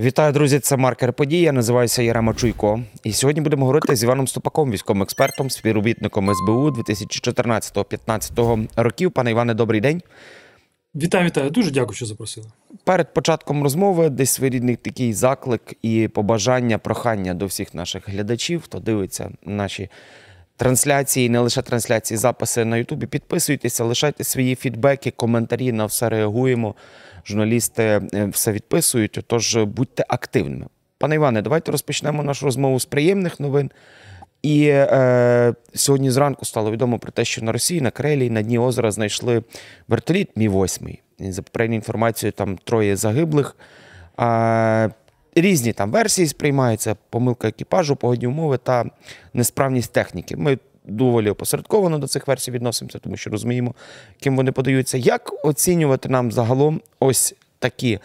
Вітаю, друзі! Це маркер подій. Я називаюся Ярема Чуйко. І сьогодні будемо говорити з Іваном Ступаком, військовим експертом, співробітником СБУ 2014-2015 років. Пане Іване, добрий день. Вітаю, вітаю. Дуже дякую, що запросили. Перед початком розмови десь своєрідний такий заклик і побажання, прохання до всіх наших глядачів, хто дивиться наші трансляції, не лише трансляції, записи на Ютубі. Підписуйтеся, лишайте свої фідбеки, коментарі. На все реагуємо. Журналісти е, все відписують. Тож будьте активними. Пане Іване, давайте розпочнемо нашу розмову з приємних новин. І е, сьогодні зранку стало відомо про те, що на Росії, на Карелії, на дні озера знайшли вертоліт Мі 8 За попередньою інформацією, там троє загиблих. Е, різні там версії сприймаються: помилка екіпажу, погодні умови та несправність техніки. Ми доволі опосередковано до цих версій відносимося, тому що розуміємо, ким вони подаються. Як оцінювати нам загалом ось такі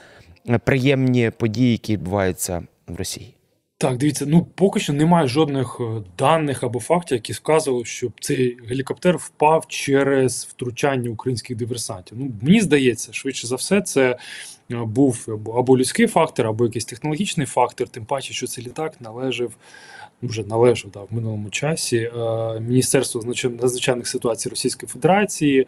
приємні події, які відбуваються в Росії? Так, дивіться, ну поки що немає жодних е, даних або фактів, які вказували, що цей гелікоптер впав через втручання українських диверсантів. Ну мені здається, швидше за все, це е, був або людський фактор, або якийсь технологічний фактор. Тим паче, що цей літак належав. Вже належав да, в минулому часі е, Міністерству надзвичайних ситуацій Російської Федерації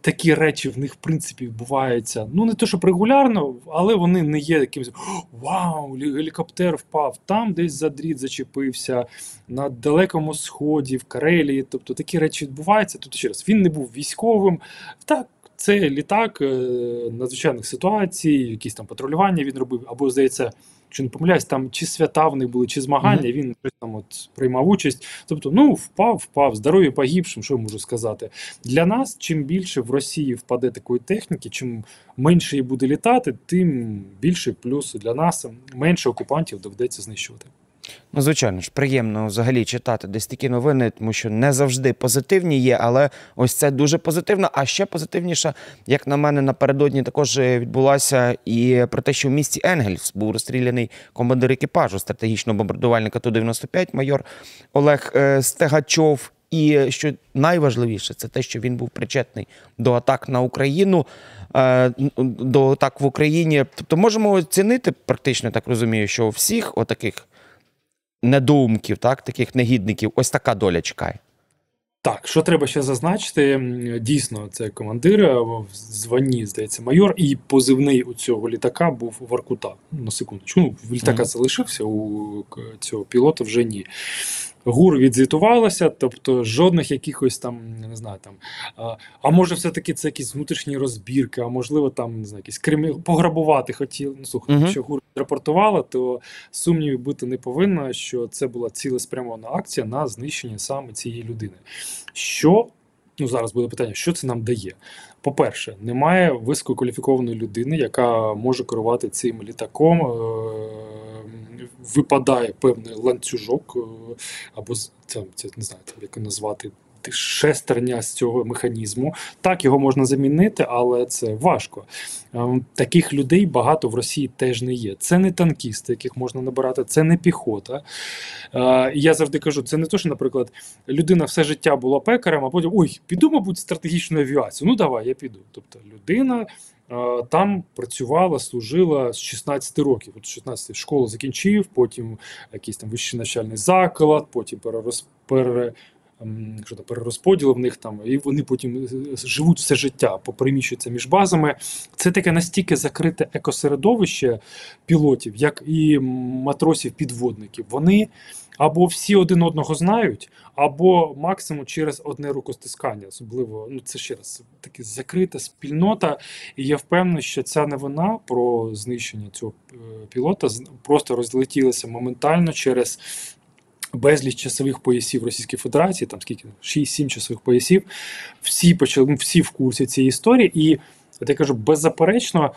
такі речі в них в принципі відбуваються. Ну не те, щоб регулярно, але вони не є якимось вау, гелікоптер впав там, десь за дріт зачепився на далекому сході, в Карелії. Тобто такі речі відбуваються. Тут ще раз він не був військовим. Так, це літак е, надзвичайних ситуацій, якісь там патрулювання він робив, або здається якщо не помиляюсь, там чи свята в них були, чи змагання, mm -hmm. він там от приймав участь. Тобто, ну впав, впав, здоров'я погибшим, що я можу сказати. Для нас, чим більше в Росії впаде такої техніки, чим менше її буде літати, тим більше плюс для нас менше окупантів доведеться знищувати. Ну, звичайно ж, приємно взагалі читати десь такі новини, тому що не завжди позитивні є, але ось це дуже позитивно. А ще позитивніше, як на мене, напередодні також відбулася і про те, що в місті Енгельс був розстріляний командир екіпажу стратегічного бомбардувальника Ту-95 майор Олег е, Стегачов. І що найважливіше, це те, що він був причетний до атак на Україну, е, до атак в Україні. Тобто можемо оцінити практично так розумію, що у всіх отаких недоумків, так, таких негідників, ось така доля чекає. Так, що треба ще зазначити, дійсно, це командир в званні, здається, майор, і позивний у цього літака був Воркута. На секундочку. Ну, літака mm -hmm. залишився, у цього пілота вже ні. ГУР відзвітувалося, тобто жодних якихось там, не знаю, там, а, а може, все-таки це якісь внутрішні розбірки, а можливо, там не знаю, якісь кримі... пограбувати хотіли. Ну, слухайте, uh -huh. якщо ГУР рапортувала, то сумнівів бути не повинно, що це була цілеспрямована акція на знищення саме цієї людини. Що ну зараз буде питання, що це нам дає? По-перше, немає висококваліфікованої людини, яка може керувати цим літаком. Випадає певний ланцюжок, е, або це, це не знаю, як назвати. Шестерня з цього механізму. Так, його можна замінити, але це важко. Ем, таких людей багато в Росії теж не є. Це не танкісти, яких можна набирати, це не піхота. Е, я завжди кажу, це не то, що, наприклад, людина все життя була пекарем, а потім ой, піду, мабуть, стратегічну авіацію. Ну давай, я піду. Тобто людина там працювала, служила з 16 років. От 16 школу закінчив, потім якийсь там вищий навчальний заклад, потім перерозп... що там, перерозподіл в них там, і вони потім е, живуть все життя, попереміщуються між базами. Це таке настільки закрите екосередовище пілотів, як і матросів-підводників. Вони або всі один одного знають, або максимум через одне рукостискання. Особливо, ну це ще раз таки закрита спільнота. І я впевнений, що ця новина про знищення цього е, пілота просто розлетілася моментально через. Безліч часових поясів Російської Федерації, там скільки 6-7 часових поясів, всі почали ну, всі в курсі цієї історії, і от я кажу, беззаперечно,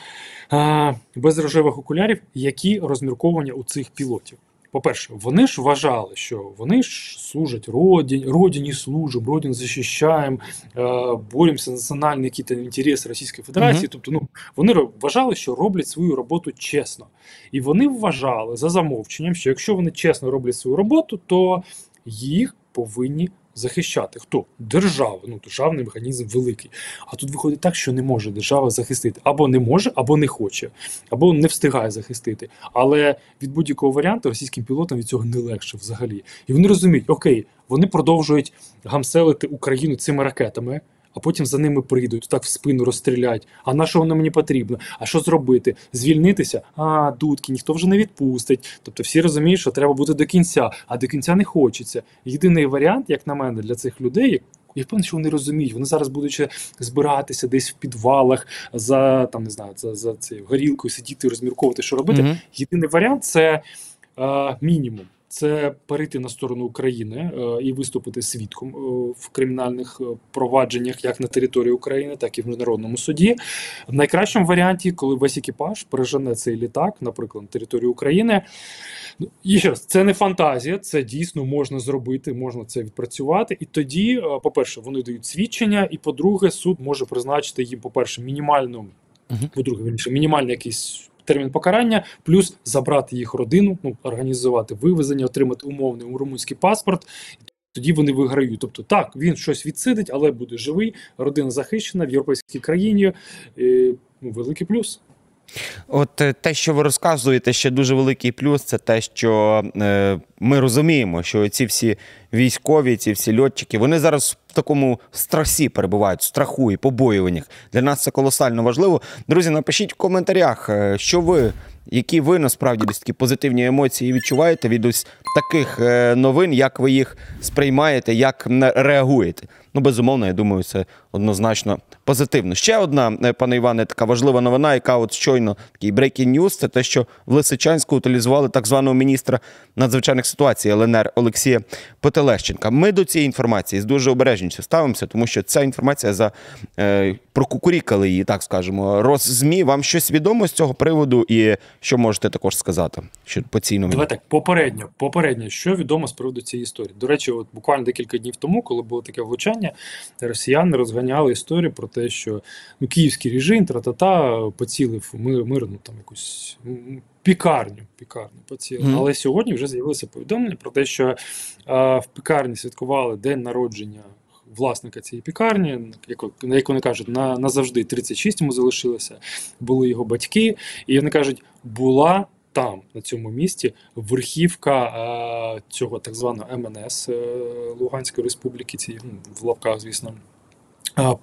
без рожевих окулярів, які розмірковані у цих пілотів. По-перше, вони ж вважали, що вони ж служать родині, родині служимо, родину захищаємо, е, боремося за національні якісь інтереси Російської Федерації. Uh -huh. Тобто, ну вони вважали, що роблять свою роботу чесно, і вони вважали за замовченням, що якщо вони чесно роблять свою роботу, то їх повинні захищати. Хто? Держава. Ну, державний механізм великий. А тут виходить так, що не може держава захистити. Або не може, або не хоче, або не встигає захистити. Але від будь-якого варіанту російським пілотам від цього не легше взагалі. І вони розуміють, окей, вони продовжують гамселити Україну цими ракетами. А потім за ними прийдуть, так в спину розстрілять. А на що воно мені потрібно? А що зробити? Звільнитися? А, дудки, ніхто вже не відпустить. Тобто всі розуміють, що треба бути до кінця, а до кінця не хочеться. Єдиний варіант, як на мене, для цих людей, я впевнений, що вони розуміють. Вони зараз будуть збиратися десь в підвалах за там не знаю, за за цією горілкою, сидіти, розмірковувати, що робити. Мгм. Єдиний варіант це е, мінімум. Це перейти на сторону України е, і виступити свідком е, в кримінальних е, провадженнях як на території України, так і в міжнародному суді. В найкращому варіанті, коли весь екіпаж пережене цей літак, наприклад, на територію України. Ну, І ще раз, це не фантазія, це дійсно можна зробити, можна це відпрацювати. І тоді, по-перше, вони дають свідчення, і по-друге, суд може призначити їм, по-перше, мінімальну, Мгм. по-друге, мінімальний якийсь термін покарання, плюс забрати їх родину, ну організувати вивезення, отримати умовний румунський паспорт. Тоді вони виграють. Тобто, так, він щось відсидить, але буде живий, родина захищена в європейській країні. Е, ну, великий плюс. От е, те, що ви розказуєте, ще дуже великий плюс, це те, що е, ми розуміємо, що ці всі військові, ці всі льотчики, вони зараз в такому страсі перебувають, страху і побоюваннях. Для нас це колосально важливо. Друзі, напишіть в коментарях, е, що ви, які ви насправді десь такі позитивні емоції відчуваєте від ось таких новин, як ви їх сприймаєте, як реагуєте. Ну, безумовно, я думаю, це однозначно позитивно. Ще одна, е, пане Іване, така важлива новина, яка от щойно такий breaking news, це те, що в Лисичанську утилізували так званого міністра надзвичайних ситуацій ЛНР Олексія Потелещенка. Ми до цієї інформації з дуже обережністю ставимося, тому що ця інформація за е, прокукурікали її, так скажемо, роз-ЗМІ. Вам щось відомо з цього приводу, і що можете також сказати що по цій новині? Давай так, попередньо, попередньо, що відомо з приводу цієї історії. До речі, от буквально декілька днів тому, коли було таке влучання, росіяни розганяли історію про те, що ну, київський режим тра-та-та поцілив мир, мирну там якусь пікарню. Пікарню поцілив. Мгм. Але сьогодні вже з'явилося повідомлення про те, що а, в пікарні святкували день народження. Власника цієї пікарні, як, на як вони кажуть, на, назавжди 36 йому залишилося, були його батьки, і вони кажуть, була там, на цьому місці, верхівка е, цього так званого МНС е, Луганської Республіки, ці, ну, в лапках, звісно.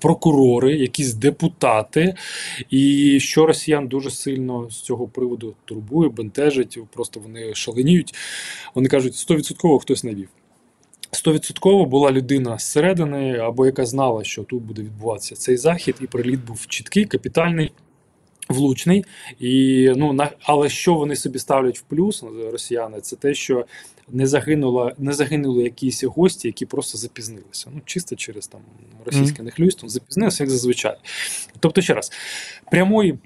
Прокурори, якісь депутати, і що росіян дуже сильно з цього приводу турбує, бентежить, просто вони шаленіють. Вони кажуть, 100% хтось навів. 100% була людина зсередини, або яка знала, що тут буде відбуватися цей захід, і приліт був чіткий, капітальний. Влучний, і ну на але що вони собі ставлять в плюс росіяни, це те, що не загинуло, не загинули якісь гості, які просто запізнилися. Ну чисто через там російське нехлюйство, запізнилися, як зазвичай. Тобто, ще раз, прямої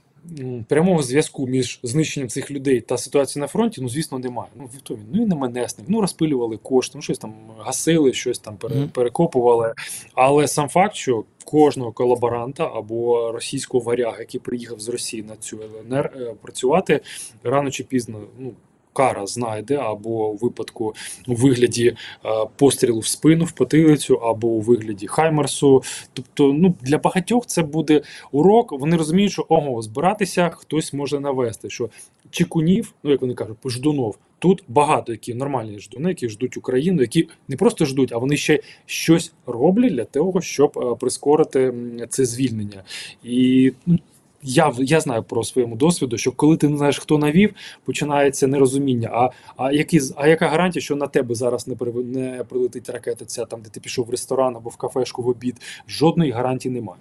прямого зв'язку між знищенням цих людей та ситуацією на фронті, ну звісно, немає. Ну хто він? Ну і не менесник, ну розпилювали кошти, ну щось там гасили, щось там пере, перекопували. Але сам факт, що кожного колаборанта або російського варяга, який приїхав з Росії на цю ЛНР е, працювати, рано чи пізно, ну. Кара знайде або у випадку у вигляді е, пострілу в спину, в потилицю, або у вигляді Хаймерсу. Тобто, ну для багатьох це буде урок. Вони розуміють, що ого, збиратися хтось може навести. Що чекунів, ну як вони кажуть, ждунов, тут багато які нормальні ждуни, які ждуть Україну, які не просто ждуть, а вони ще щось роблять для того, щоб е, прискорити це звільнення. І ну, я, я знаю про своєму досвіду, що коли ти не знаєш, хто навів, починається нерозуміння. А, а, які, а яка гарантія, що на тебе зараз не, при, не прилетить ракета, ця там, де ти пішов в ресторан або в кафешку в обід? Жодної гарантії немає.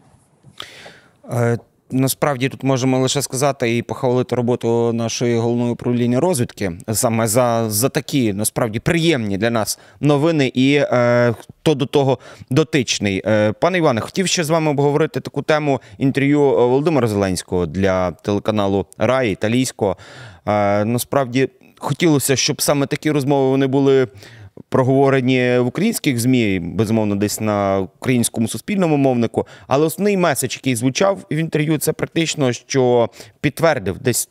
Насправді тут можемо лише сказати і похвалити роботу нашої головної управління розвідки саме за, за такі насправді приємні для нас новини, і е, хто до того дотичний. Е, пане Іване, хотів ще з вами обговорити таку тему інтерв'ю е, Володимира Зеленського для телеканалу Рай італійського. Е, насправді хотілося, щоб саме такі розмови вони були проговорені в українських ЗМІ, безумовно, десь на українському суспільному мовнику. Але основний меседж, який звучав в інтерв'ю, це практично, що підтвердив десь.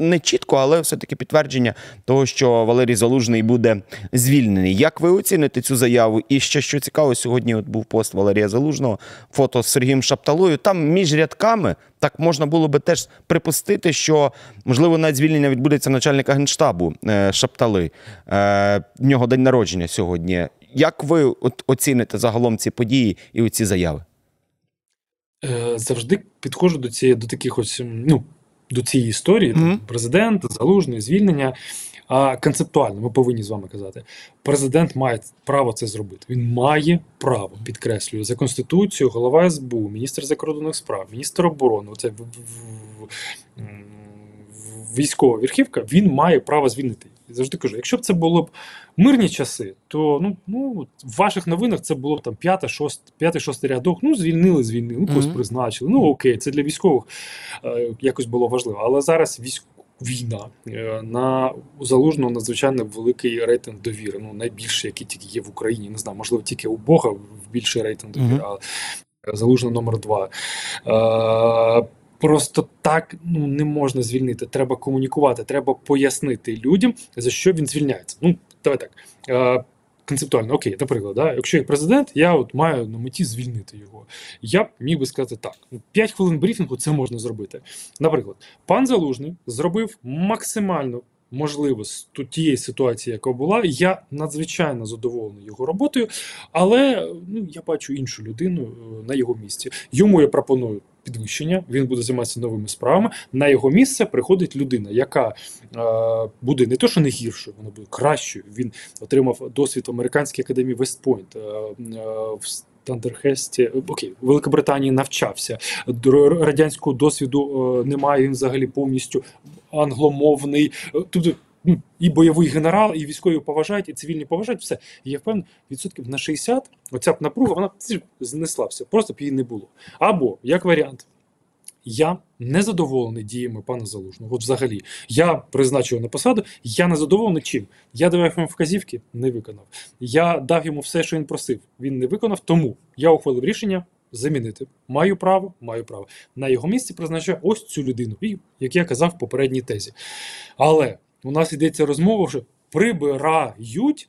Не чітко, але все-таки підтвердження того, що Валерій Залужний буде звільнений. Як ви оціните цю заяву? І ще що цікаво, сьогодні от був пост Валерія Залужного, фото з Сергієм Шапталою. Там між рядками так можна було би теж припустити, що можливо навіть звільнення відбудеться начальника генштабу е, Шаптали. Е, в нього день народження сьогодні. Як ви оціните загалом ці події і оці заяви? Е, завжди підходжу до цієї до таких ось ну до цієї історії. Мгм. Там, президент, залужний, звільнення. А концептуально, ми повинні з вами казати, президент має право це зробити. Він має право, підкреслюю, за конституцією, голова СБУ, міністр закордонних справ, міністр оборони. Оце в, в, в, в- військова верхівка. Він має право звільнити. І завжди кажу, якщо б це було б мирні часи, то ну, ну в ваших новинах це було б там п'ятий, шост, п'ятий, шостий рядок. Ну звільнили, звільнили, ну когось Мгм. призначили. Ну окей, це для військових е, якось було важливо. Але зараз військ... війна е, на у залужного надзвичайно великий рейтинг довіри. Ну найбільший, який тільки є в Україні. Не знаю, можливо, тільки у Бога більший рейтинг довіри. Мгм. А залужний номер два. Е, Просто так ну не можна звільнити. Треба комунікувати, треба пояснити людям, за що він звільняється. Ну, давай так. Е, концептуально, окей, наприклад, да, якщо я президент, я от маю на меті звільнити його. Я б міг би сказати так: ну, 5 хвилин брифінгу це можна зробити. Наприклад, пан Залужний зробив максимально можливо з тієї ситуації, яка була. Я надзвичайно задоволений його роботою, але ну, я бачу іншу людину е, на його місці. Йому я пропоную. Підвищення, він буде займатися новими справами. На його місце приходить людина, яка е, буде не то, що не гіршою, вона буде кращою. Він отримав досвід в американській академії Вестпойнт, е, е, е, окей, в Великобританії навчався. Радянського досвіду е, немає. Він взагалі повністю англомовний. Е, Тобто ну, і бойовий генерал, і військові поважають, і цивільні поважають. Все. І я впевнений, відсотків на 60 оця б напруга, вона знесла все, просто б її не було. Або як варіант. Я не задоволений діями пана Залужного. От взагалі, я призначив його на посаду. Я не задоволений чим. Я давав йому вказівки, не виконав. Я дав йому все, що він просив. Він не виконав. Тому я ухвалив рішення замінити. Маю право, маю право. На його місці призначаю ось цю людину, і як я казав в попередній тезі. Але у нас йдеться розмова, що прибирають.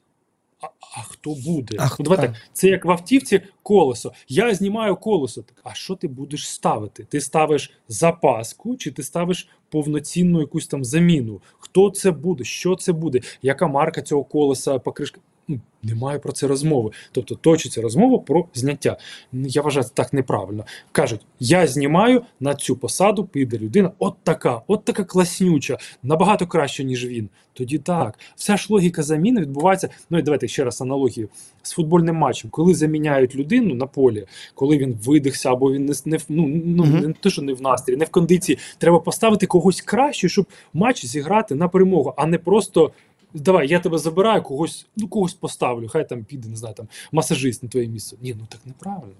А, а хто буде? А хто? ну, давай так. Це як в автівці колесо. Я знімаю колесо. Так, а що ти будеш ставити? Ти ставиш запаску, чи ти ставиш повноцінну якусь там заміну? Хто це буде? Що це буде? Яка марка цього колеса, покришка? Ну, немає про це розмови. Тобто точиться розмова про зняття. Я вважаю, це так неправильно. Кажуть, я знімаю на цю посаду, піде людина, от така, от така класнюча, набагато краще, ніж він. Тоді так. Вся ж логіка заміни відбувається. Ну і давайте ще раз аналогію з футбольним матчем. Коли заміняють людину на полі, коли він видихся, або він не, не ну, ну Мгм. не те, що не в настрій, не в кондиції. Треба поставити когось краще, щоб матч зіграти на перемогу, а не просто. Давай, я тебе забираю, когось, ну когось поставлю, хай там піде, не знаю, там масажист на твоє місце. Ні, ну так неправильно.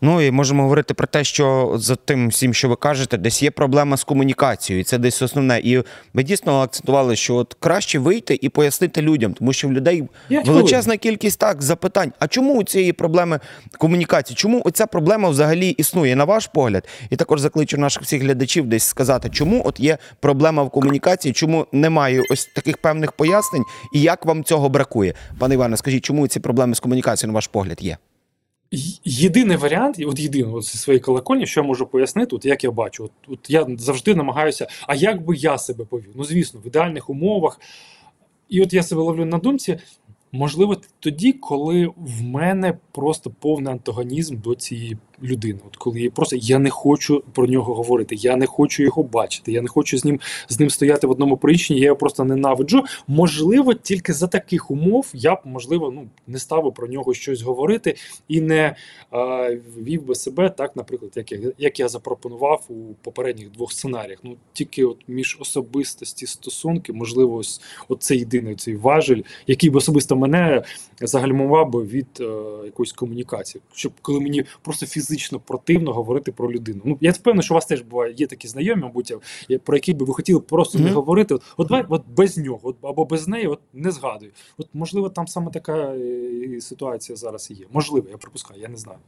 Ну і можемо говорити про те, що за тим всім, що ви кажете, десь є проблема з комунікацією, і це десь основне. І ми дійсно акцентували, що от краще вийти і пояснити людям, тому що в людей величезна кількість так запитань. А чому у цієї проблеми комунікації? Чому оця проблема взагалі існує, на ваш погляд? І також закличу наших всіх глядачів десь сказати, чому от є проблема в комунікації, чому немає ось таких певних пояснень, і як вам цього бракує? Пане Іване, скажіть, чому ці проблеми з комунікацією, на ваш погляд, є? Єдиний варіант, от єдиний зі своєї колокольні, що я можу пояснити, от як я бачу, от, от я завжди намагаюся, а як би я себе повів? Ну, звісно, в ідеальних умовах. І от я себе ловлю на думці, можливо, тоді, коли в мене просто повний антагонізм до цієї людини. От коли я просто я не хочу про нього говорити, я не хочу його бачити, я не хочу з ним з ним стояти в одному приміщенні, я його просто ненавиджу. Можливо, тільки за таких умов я б, можливо, ну не ставив про нього щось говорити і не е, вів би себе так, наприклад, як я, як я запропонував у попередніх двох сценаріях. Ну тільки от між особистості стосунки, можливо, ось, от єдиний цей важель, який би особисто мене загальмував би від е, якоїсь комунікації, щоб коли мені просто фізично противно говорити про людину. Ну я впевнений, що у вас теж буває є такі знайомі, мабуть, про які би ви хотіли просто не говорити. От, от давай, от без нього, от або без неї, от не згадую. От можливо, там саме така е, ситуація зараз і є. Можливо, я припускаю, я не знаю.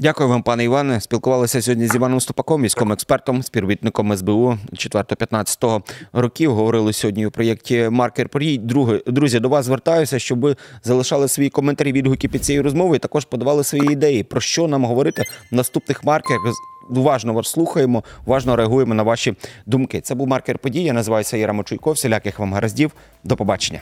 Дякую вам, пане Іване. Спілкувалися сьогодні з Іваном Ступаком, військовим експертом, співробітником СБУ 4-15 років. Говорили сьогодні у проєкті Маркер. Друге, друзі, до вас звертаюся, щоб ви залишали свої коментарі, відгуки під цією розмовою. Також подавали свої ідеї, про що нам говорити в наступних маркерах. Уважно вас слухаємо, уважно реагуємо на ваші думки. Це був маркер подій. Я називаюся Іра Мочуйков. Всіляких вам гараздів. До побачення.